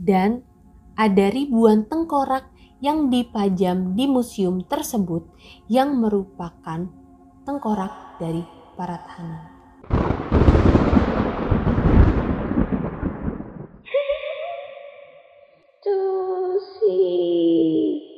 dan ada ribuan tengkorak yang dipajam di museum tersebut yang merupakan tengkorak dari para tahanan.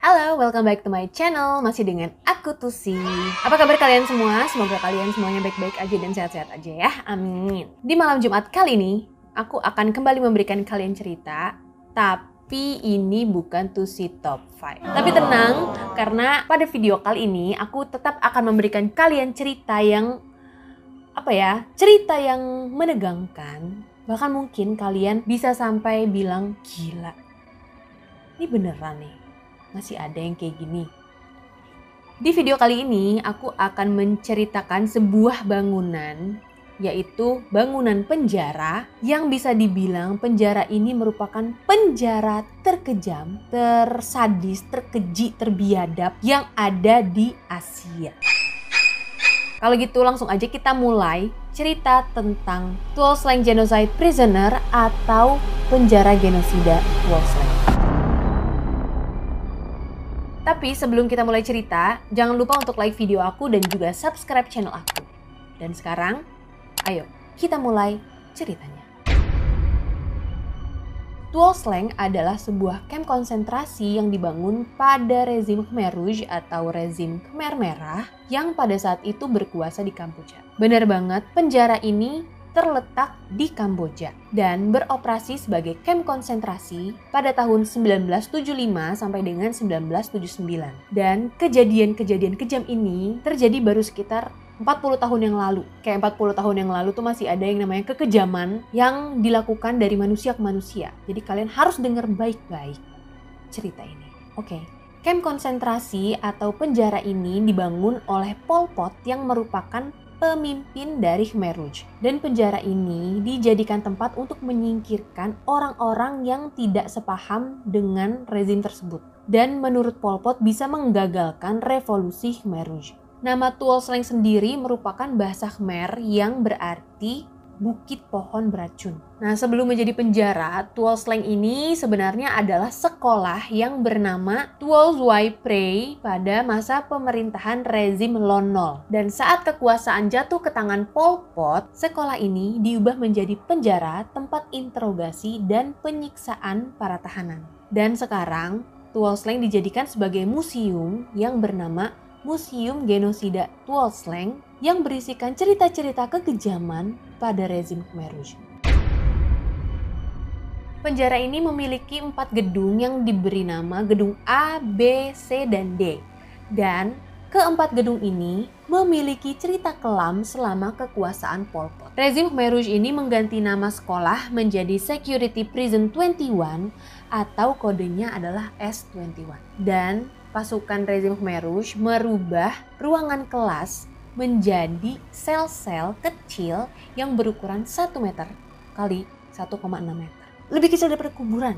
Halo, welcome back to my channel. Masih dengan aku Tusi. Apa kabar kalian semua? Semoga kalian semuanya baik-baik aja dan sehat-sehat aja ya. Amin. Di malam Jumat kali ini, aku akan kembali memberikan kalian cerita, tapi ini bukan Tusi Top 5. Tapi tenang, karena pada video kali ini aku tetap akan memberikan kalian cerita yang apa ya? Cerita yang menegangkan. Bahkan mungkin kalian bisa sampai bilang gila. Ini beneran nih masih ada yang kayak gini. Di video kali ini aku akan menceritakan sebuah bangunan yaitu bangunan penjara yang bisa dibilang penjara ini merupakan penjara terkejam, tersadis, terkeji, terbiadab yang ada di Asia. Kalau gitu langsung aja kita mulai cerita tentang Tuolsleng Genocide Prisoner atau penjara genosida Tuolsleng. Tapi sebelum kita mulai cerita, jangan lupa untuk like video aku dan juga subscribe channel aku. Dan sekarang, ayo kita mulai ceritanya. Tuolsleng adalah sebuah kamp konsentrasi yang dibangun pada rezim Khmer Rouge atau rezim Khmer Merah yang pada saat itu berkuasa di Kampuja. Benar banget, penjara ini terletak di Kamboja dan beroperasi sebagai kamp konsentrasi pada tahun 1975 sampai dengan 1979. Dan kejadian-kejadian kejam ini terjadi baru sekitar 40 tahun yang lalu. Kayak 40 tahun yang lalu tuh masih ada yang namanya kekejaman yang dilakukan dari manusia ke manusia. Jadi kalian harus dengar baik-baik cerita ini. Oke. Okay. Kamp konsentrasi atau penjara ini dibangun oleh Pol Pot yang merupakan pemimpin dari Khmer Rouge. Dan penjara ini dijadikan tempat untuk menyingkirkan orang-orang yang tidak sepaham dengan rezim tersebut. Dan menurut Pol Pot bisa menggagalkan revolusi Khmer Rouge. Nama Tuol Sleng sendiri merupakan bahasa Khmer yang berarti Bukit Pohon Beracun. Nah, sebelum menjadi penjara, Tuol Sleng ini sebenarnya adalah sekolah yang bernama Tuol Zwai Prey pada masa pemerintahan rezim Lon Nol. Dan saat kekuasaan jatuh ke tangan Pol Pot, sekolah ini diubah menjadi penjara tempat interogasi dan penyiksaan para tahanan. Dan sekarang, Tuol Sleng dijadikan sebagai museum yang bernama Museum Genosida Tuol Sleng yang berisikan cerita-cerita kekejaman pada rezim Khmer Rouge. Penjara ini memiliki empat gedung yang diberi nama gedung A, B, C, dan D. Dan keempat gedung ini memiliki cerita kelam selama kekuasaan Pol Pot. Rezim Khmer Rouge ini mengganti nama sekolah menjadi Security Prison 21 atau kodenya adalah S21. Dan pasukan rezim Khmer Rouge merubah ruangan kelas menjadi sel-sel kecil yang berukuran 1 meter kali 1,6 meter. Lebih kecil daripada kuburan.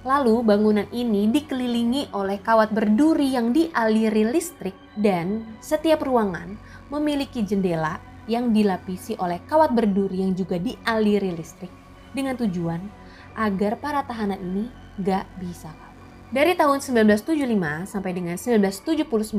Lalu bangunan ini dikelilingi oleh kawat berduri yang dialiri listrik dan setiap ruangan memiliki jendela yang dilapisi oleh kawat berduri yang juga dialiri listrik dengan tujuan agar para tahanan ini gak bisa kabur. Dari tahun 1975 sampai dengan 1979,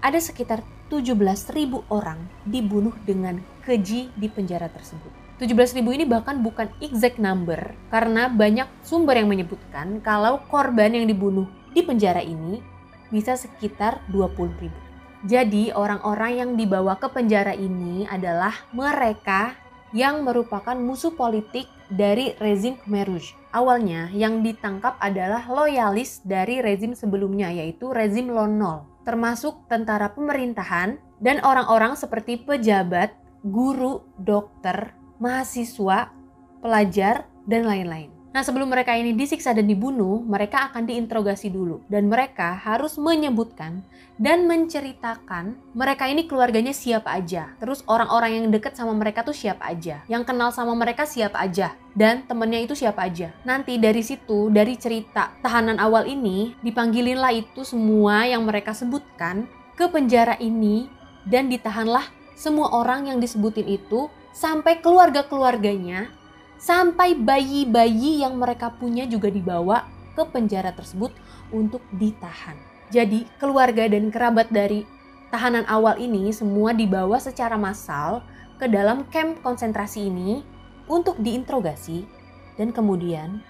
ada sekitar 17.000 orang dibunuh dengan keji di penjara tersebut. 17.000 ini bahkan bukan exact number karena banyak sumber yang menyebutkan kalau korban yang dibunuh di penjara ini bisa sekitar 20.000. Jadi orang-orang yang dibawa ke penjara ini adalah mereka yang merupakan musuh politik dari rezim Khmer Rouge. Awalnya yang ditangkap adalah loyalis dari rezim sebelumnya yaitu rezim Lon Nol, termasuk tentara pemerintahan dan orang-orang seperti pejabat, guru, dokter, mahasiswa, pelajar, dan lain-lain. Nah, sebelum mereka ini disiksa dan dibunuh, mereka akan diinterogasi dulu. Dan mereka harus menyebutkan dan menceritakan mereka ini keluarganya siapa aja. Terus orang-orang yang deket sama mereka tuh siapa aja. Yang kenal sama mereka siapa aja. Dan temennya itu siapa aja. Nanti dari situ, dari cerita tahanan awal ini, dipanggilinlah itu semua yang mereka sebutkan ke penjara ini. Dan ditahanlah semua orang yang disebutin itu sampai keluarga-keluarganya sampai bayi-bayi yang mereka punya juga dibawa ke penjara tersebut untuk ditahan. Jadi, keluarga dan kerabat dari tahanan awal ini semua dibawa secara massal ke dalam camp konsentrasi ini untuk diinterogasi dan kemudian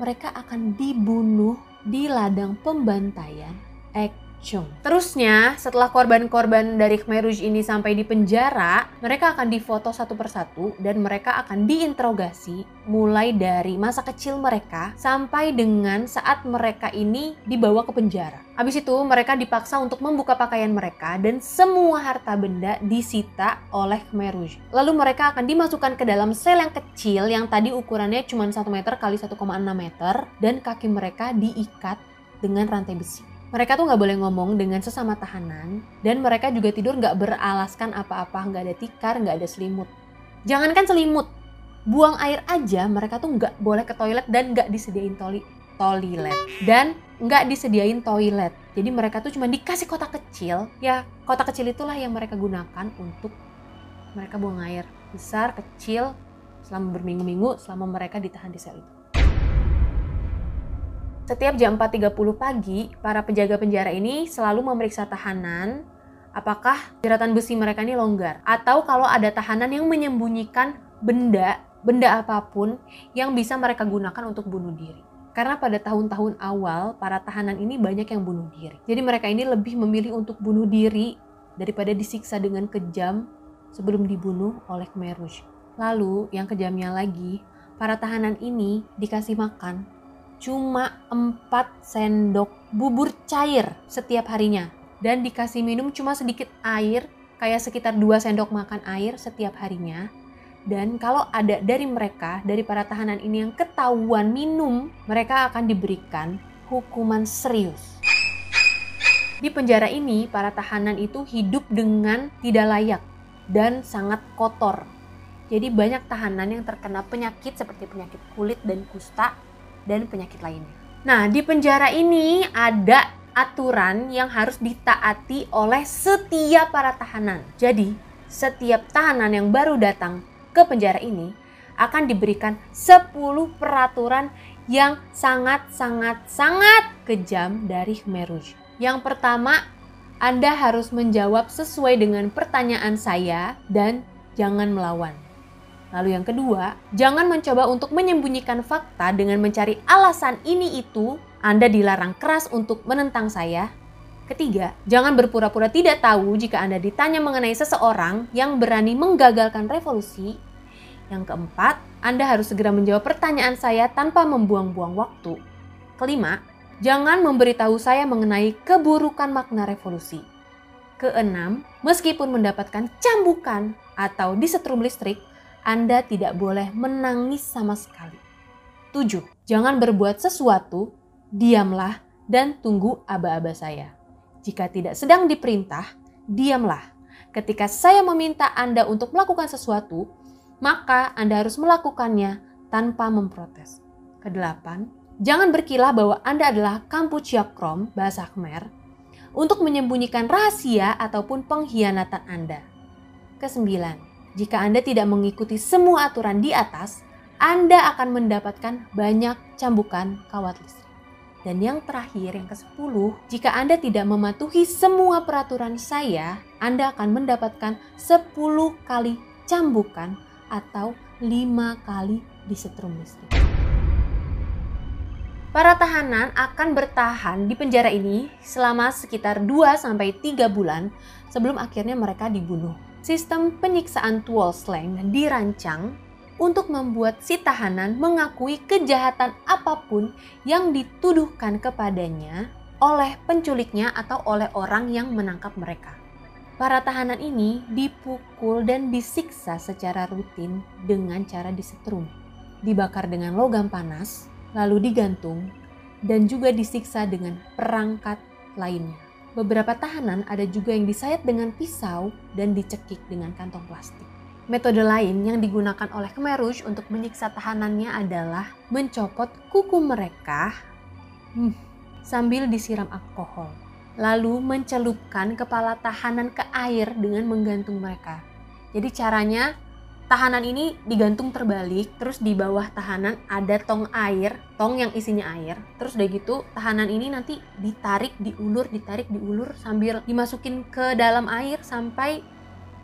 mereka akan dibunuh di ladang pembantaian Chung. Terusnya, setelah korban-korban dari Khmer Rouge ini sampai di penjara, mereka akan difoto satu persatu dan mereka akan diinterogasi mulai dari masa kecil mereka sampai dengan saat mereka ini dibawa ke penjara. Habis itu, mereka dipaksa untuk membuka pakaian mereka dan semua harta benda disita oleh Khmer Rouge. Lalu mereka akan dimasukkan ke dalam sel yang kecil yang tadi ukurannya cuma 1 meter kali 1,6 meter dan kaki mereka diikat dengan rantai besi mereka tuh nggak boleh ngomong dengan sesama tahanan dan mereka juga tidur nggak beralaskan apa-apa nggak ada tikar nggak ada selimut. Jangankan selimut buang air aja mereka tuh nggak boleh ke toilet dan nggak disediain toli toilet. Dan nggak disediain toilet. Jadi mereka tuh cuma dikasih kotak kecil. Ya kotak kecil itulah yang mereka gunakan untuk mereka buang air. Besar kecil selama berminggu-minggu selama mereka ditahan di sel itu setiap jam 4.30 pagi, para penjaga penjara ini selalu memeriksa tahanan apakah jeratan besi mereka ini longgar atau kalau ada tahanan yang menyembunyikan benda, benda apa pun yang bisa mereka gunakan untuk bunuh diri. Karena pada tahun-tahun awal para tahanan ini banyak yang bunuh diri. Jadi mereka ini lebih memilih untuk bunuh diri daripada disiksa dengan kejam sebelum dibunuh oleh Khmer. Lalu yang kejamnya lagi, para tahanan ini dikasih makan cuma 4 sendok bubur cair setiap harinya. Dan dikasih minum cuma sedikit air kayak sekitar 2 sendok makan air setiap harinya. Dan kalau ada dari mereka dari para tahanan ini yang ketahuan minum mereka akan diberikan hukuman serius. Di penjara ini para tahanan itu hidup dengan tidak layak dan sangat kotor. Jadi banyak tahanan yang terkena penyakit seperti penyakit kulit dan kusta dan penyakit lainnya. Nah, di penjara ini ada aturan yang harus ditaati oleh setiap para tahanan. Jadi, setiap tahanan yang baru datang ke penjara ini akan diberikan 10 peraturan yang sangat-sangat-sangat kejam dari Khmer Rouge. Yang pertama, Anda harus menjawab sesuai dengan pertanyaan saya dan jangan melawan. Lalu yang kedua, jangan mencoba untuk menyembunyikan fakta dengan mencari alasan ini itu. Anda dilarang keras untuk menentang saya. Ketiga, jangan berpura-pura tidak tahu jika Anda ditanya mengenai seseorang yang berani menggagalkan revolusi. Yang keempat, Anda harus segera menjawab pertanyaan saya tanpa membuang-buang waktu. Kelima, jangan memberitahu saya mengenai keburukan makna revolusi. Keenam, meskipun mendapatkan cambukan atau disetrum listrik, anda tidak boleh menangis sama sekali. 7. Jangan berbuat sesuatu, diamlah dan tunggu aba-aba saya. Jika tidak sedang diperintah, diamlah. Ketika saya meminta Anda untuk melakukan sesuatu, maka Anda harus melakukannya tanpa memprotes. Kedelapan, jangan berkilah bahwa Anda adalah Kampuchea-Krom, bahasa Khmer, untuk menyembunyikan rahasia ataupun pengkhianatan Anda. Kesembilan, jika Anda tidak mengikuti semua aturan di atas, Anda akan mendapatkan banyak cambukan kawat listrik. Dan yang terakhir, yang ke-10, jika Anda tidak mematuhi semua peraturan saya, Anda akan mendapatkan 10 kali cambukan atau 5 kali disetrum listrik. Para tahanan akan bertahan di penjara ini selama sekitar 2-3 bulan sebelum akhirnya mereka dibunuh sistem penyiksaan Tuol Sleng dirancang untuk membuat si tahanan mengakui kejahatan apa pun yang dituduhkan kepadanya oleh penculiknya atau oleh orang yang menangkap mereka. Para tahanan ini dipukul dan disiksa secara rutin dengan cara disetrum, dibakar dengan logam panas, lalu digantung, dan juga disiksa dengan perangkat lainnya. Beberapa tahanan ada juga yang disayat dengan pisau dan dicekik dengan kantong plastik. Metode lain yang digunakan oleh Khmer Rouge untuk menyiksa tahanannya adalah mencopot kuku mereka hmm, sambil disiram alkohol. Lalu mencelupkan kepala tahanan ke air dengan menggantung mereka. Jadi caranya tahanan ini digantung terbalik, terus di bawah tahanan ada tong air, tong yang isinya air. Terus udah gitu, tahanan ini nanti ditarik, diulur, ditarik, diulur sambil dimasukin ke dalam air sampai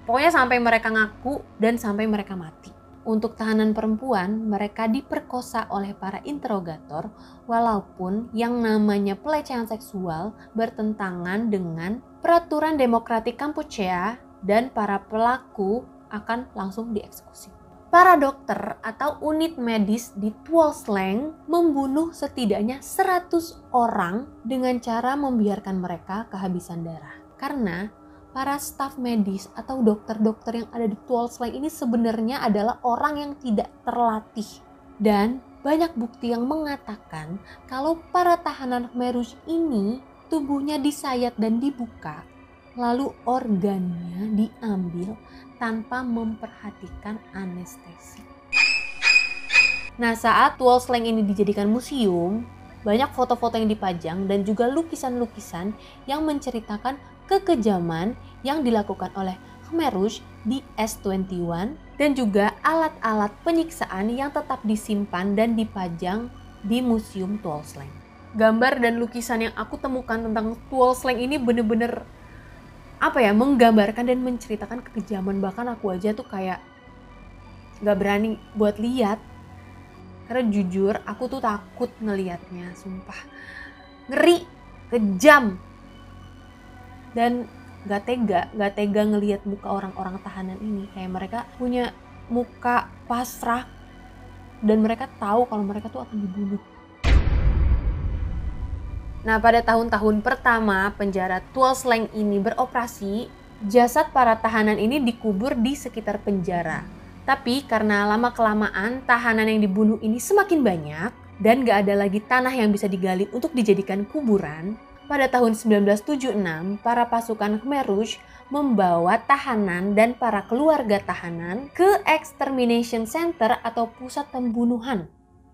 pokoknya sampai mereka ngaku dan sampai mereka mati. Untuk tahanan perempuan, mereka diperkosa oleh para interrogator walaupun yang namanya pelecehan seksual bertentangan dengan peraturan demokratik Kampuchea dan para pelaku akan langsung dieksekusi. Para dokter atau unit medis di Tuol Sleng membunuh setidaknya 100 orang dengan cara membiarkan mereka kehabisan darah. Karena para staf medis atau dokter-dokter yang ada di Tuol Sleng ini sebenarnya adalah orang yang tidak terlatih. Dan banyak bukti yang mengatakan kalau para tahanan Khmer ini tubuhnya disayat dan dibuka, lalu organnya diambil tanpa memperhatikan anestesi. Nah, saat Tuol Sleng ini dijadikan museum, banyak foto-foto yang dipajang dan juga lukisan-lukisan yang menceritakan kekejaman yang dilakukan oleh Khmer Rouge di S21 dan juga alat-alat penyiksaan yang tetap disimpan dan dipajang di Museum Tuol Sleng. Gambar dan lukisan yang aku temukan tentang Tuol Sleng ini bener-bener apa ya menggambarkan dan menceritakan kekejaman. Bahkan aku aja tuh kayak nggak berani buat lihat. Karena jujur aku tuh takut ngelihatnya sumpah. Ngeri kejam. Dan gak tega gak tega ngelihat muka orang-orang tahanan ini. Kayak mereka punya muka pasrah. Dan mereka tahu kalau mereka tuh akan dibunuh Nah, pada tahun-tahun pertama penjara Tuol Sleng ini beroperasi, jasad para tahanan ini dikubur di sekitar penjara. Tapi karena lama-kelamaan tahanan yang dibunuh ini semakin banyak dan gak ada lagi tanah yang bisa digali untuk dijadikan kuburan, pada tahun 1976 para pasukan Khmer Rouge membawa tahanan dan para keluarga tahanan ke Extermination Center atau pusat pembunuhan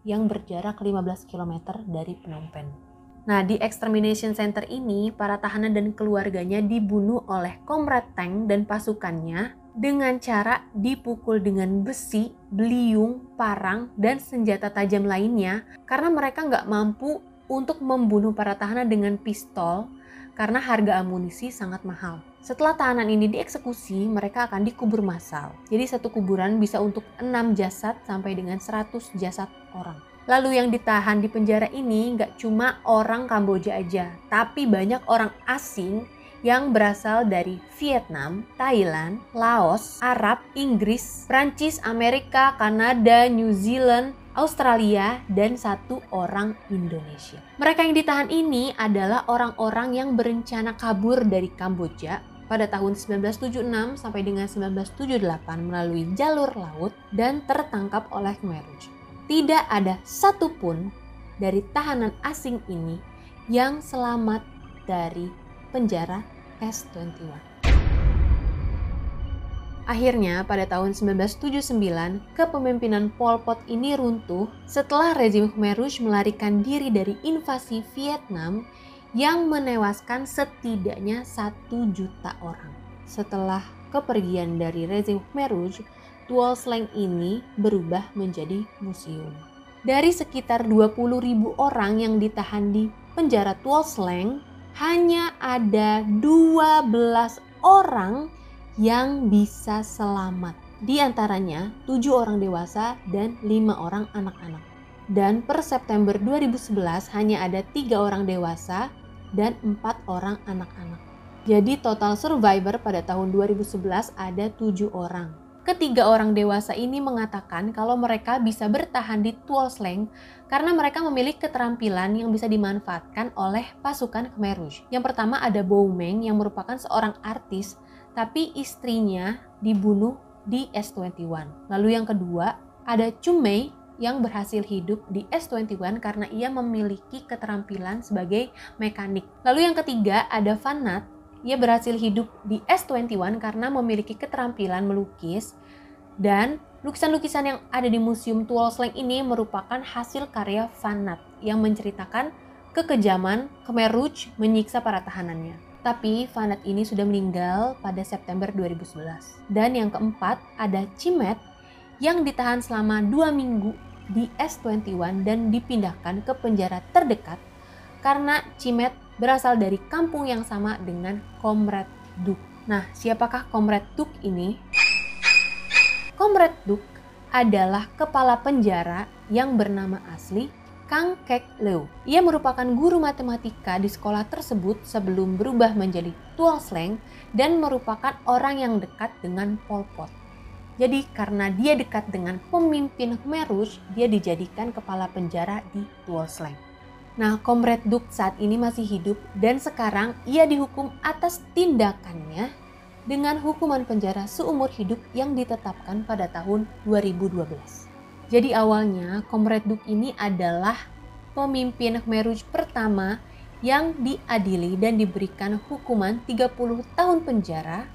yang berjarak 15 km dari Phnom Penh. Nah, di extermination center ini, para tahanan dan keluarganya dibunuh oleh Komrad Tank dan pasukannya dengan cara dipukul dengan besi, beliung, parang, dan senjata tajam lainnya karena mereka nggak mampu untuk membunuh para tahanan dengan pistol karena harga amunisi sangat mahal. Setelah tahanan ini dieksekusi, mereka akan dikubur massal. Jadi satu kuburan bisa untuk 6 jasad sampai dengan 100 jasad orang. Lalu yang ditahan di penjara ini nggak cuma orang Kamboja aja, tapi banyak orang asing yang berasal dari Vietnam, Thailand, Laos, Arab, Inggris, Prancis, Amerika, Kanada, New Zealand, Australia, dan satu orang Indonesia. Mereka yang ditahan ini adalah orang-orang yang berencana kabur dari Kamboja pada tahun 1976 sampai dengan 1978 melalui jalur laut dan tertangkap oleh Khmer Rouge tidak ada satupun dari tahanan asing ini yang selamat dari penjara S21. Akhirnya pada tahun 1979, kepemimpinan Pol Pot ini runtuh setelah rezim Khmer Rouge melarikan diri dari invasi Vietnam yang menewaskan setidaknya satu juta orang. Setelah kepergian dari rezim Khmer Rouge, Tuol Sleng ini berubah menjadi museum. Dari sekitar 20 ribu orang yang ditahan di penjara Tuol Sleng, hanya ada 12 orang yang bisa selamat. Di antaranya 7 orang dewasa dan 5 orang anak-anak. Dan per September 2011 hanya ada 3 orang dewasa dan 4 orang anak-anak. Jadi total survivor pada tahun 2011 ada 7 orang. Ketiga orang dewasa ini mengatakan kalau mereka bisa bertahan di Tuol Sleng karena mereka memiliki keterampilan yang bisa dimanfaatkan oleh pasukan Khmer Rouge. Yang pertama ada Meng yang merupakan seorang artis tapi istrinya dibunuh di S21. Lalu yang kedua ada Chumei yang berhasil hidup di S21 karena ia memiliki keterampilan sebagai mekanik. Lalu yang ketiga ada Fanat ia berhasil hidup di S21 karena memiliki keterampilan melukis dan lukisan-lukisan yang ada di Museum Tuol Sleng ini merupakan hasil karya Fanat yang menceritakan kekejaman Khmer Rouge menyiksa para tahanannya. Tapi Fanat ini sudah meninggal pada September 2011. Dan yang keempat ada Cimet yang ditahan selama dua minggu di S21 dan dipindahkan ke penjara terdekat karena Cimet berasal dari kampung yang sama dengan Komrad Duk. Nah, siapakah Komrad Duk ini? Komrad Duk adalah kepala penjara yang bernama asli Kang Kek Leu. Ia merupakan guru matematika di sekolah tersebut sebelum berubah menjadi Tuol Sleng dan merupakan orang yang dekat dengan Pol Pot. Jadi karena dia dekat dengan pemimpin Rouge, dia dijadikan kepala penjara di Tuol Sleng. Nah, Komret Duk saat ini masih hidup dan sekarang ia dihukum atas tindakannya dengan hukuman penjara seumur hidup yang ditetapkan pada tahun 2012. Jadi awalnya Komret Duk ini adalah pemimpin Khmer Rouge pertama yang diadili dan diberikan hukuman 30 tahun penjara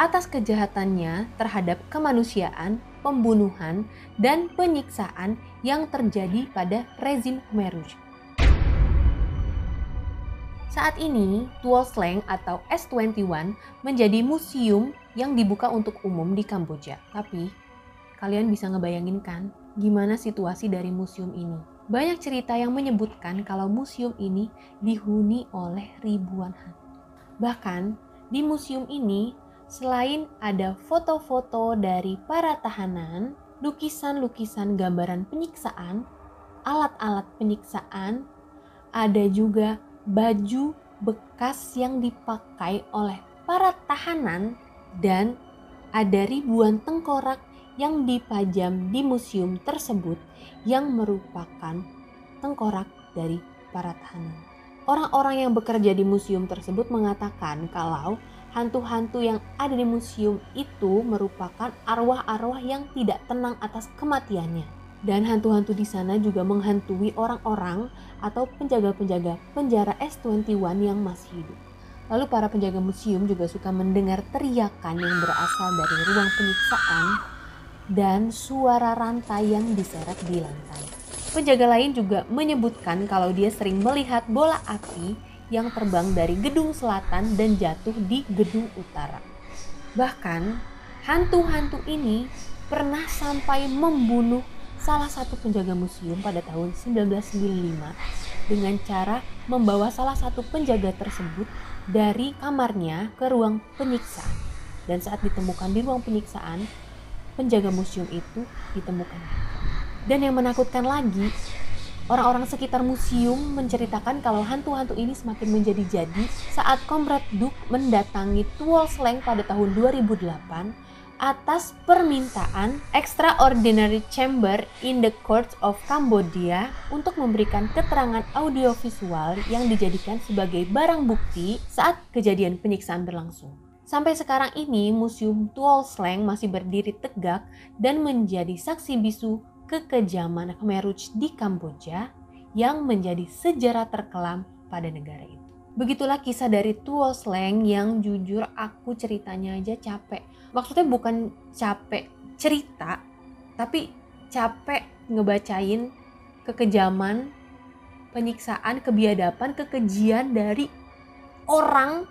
atas kejahatannya terhadap kemanusiaan, pembunuhan, dan penyiksaan yang terjadi pada rezim Khmer Rouge. Saat ini, Tuol Sleng atau S21 menjadi museum yang dibuka untuk umum di Kamboja. Tapi, kalian bisa ngebayangin kan gimana situasi dari museum ini? Banyak cerita yang menyebutkan kalau museum ini dihuni oleh ribuan hantu. Bahkan, di museum ini selain ada foto-foto dari para tahanan, lukisan-lukisan gambaran penyiksaan, alat-alat penyiksaan, ada juga baju bekas yang dipakai oleh para tahanan dan ada ribuan tengkorak yang dipajam di museum tersebut yang merupakan tengkorak dari para tahanan. Orang-orang yang bekerja di museum tersebut mengatakan kalau hantu-hantu yang ada di museum itu merupakan arwah-arwah yang tidak tenang atas kematiannya dan hantu-hantu di sana juga menghantui orang-orang atau penjaga-penjaga penjara S21 yang masih hidup. Lalu para penjaga museum juga suka mendengar teriakan yang berasal dari ruang penyiksaan dan suara rantai yang diseret di lantai. Penjaga lain juga menyebutkan kalau dia sering melihat bola api yang terbang dari gedung selatan dan jatuh di gedung utara. Bahkan, hantu-hantu ini pernah sampai membunuh salah satu penjaga museum pada tahun 1995 dengan cara membawa salah satu penjaga tersebut dari kamarnya ke ruang penyiksaan. Dan saat ditemukan di ruang penyiksaan, penjaga museum itu ditemukan. Dan yang menakutkan lagi, orang-orang sekitar museum menceritakan kalau hantu-hantu ini semakin menjadi-jadi saat Komrad Duk mendatangi Tuol Sleng pada tahun 2008 atas permintaan Extraordinary Chamber in the Courts of Cambodia untuk memberikan keterangan audiovisual yang dijadikan sebagai barang bukti saat kejadian penyiksaan berlangsung. Sampai sekarang ini, Museum Tuol Sleng masih berdiri tegak dan menjadi saksi bisu kekejaman Khmer Rouge di Kamboja yang menjadi sejarah terkelam pada negara itu. Begitulah kisah dari Tuol Sleng yang jujur aku ceritanya aja capek maksudnya bukan capek cerita tapi capek ngebacain kekejaman penyiksaan kebiadaban kekejian dari orang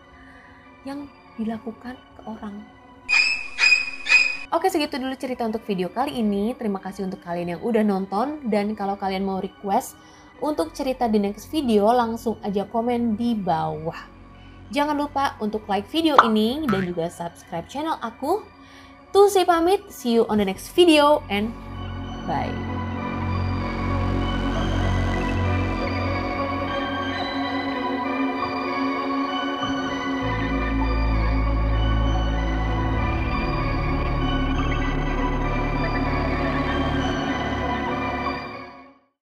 yang dilakukan ke orang Oke segitu dulu cerita untuk video kali ini. Terima kasih untuk kalian yang udah nonton. Dan kalau kalian mau request untuk cerita di next video langsung aja komen di bawah. Jangan lupa untuk like video ini dan juga subscribe channel aku. Saya pamit, see you on the next video and bye.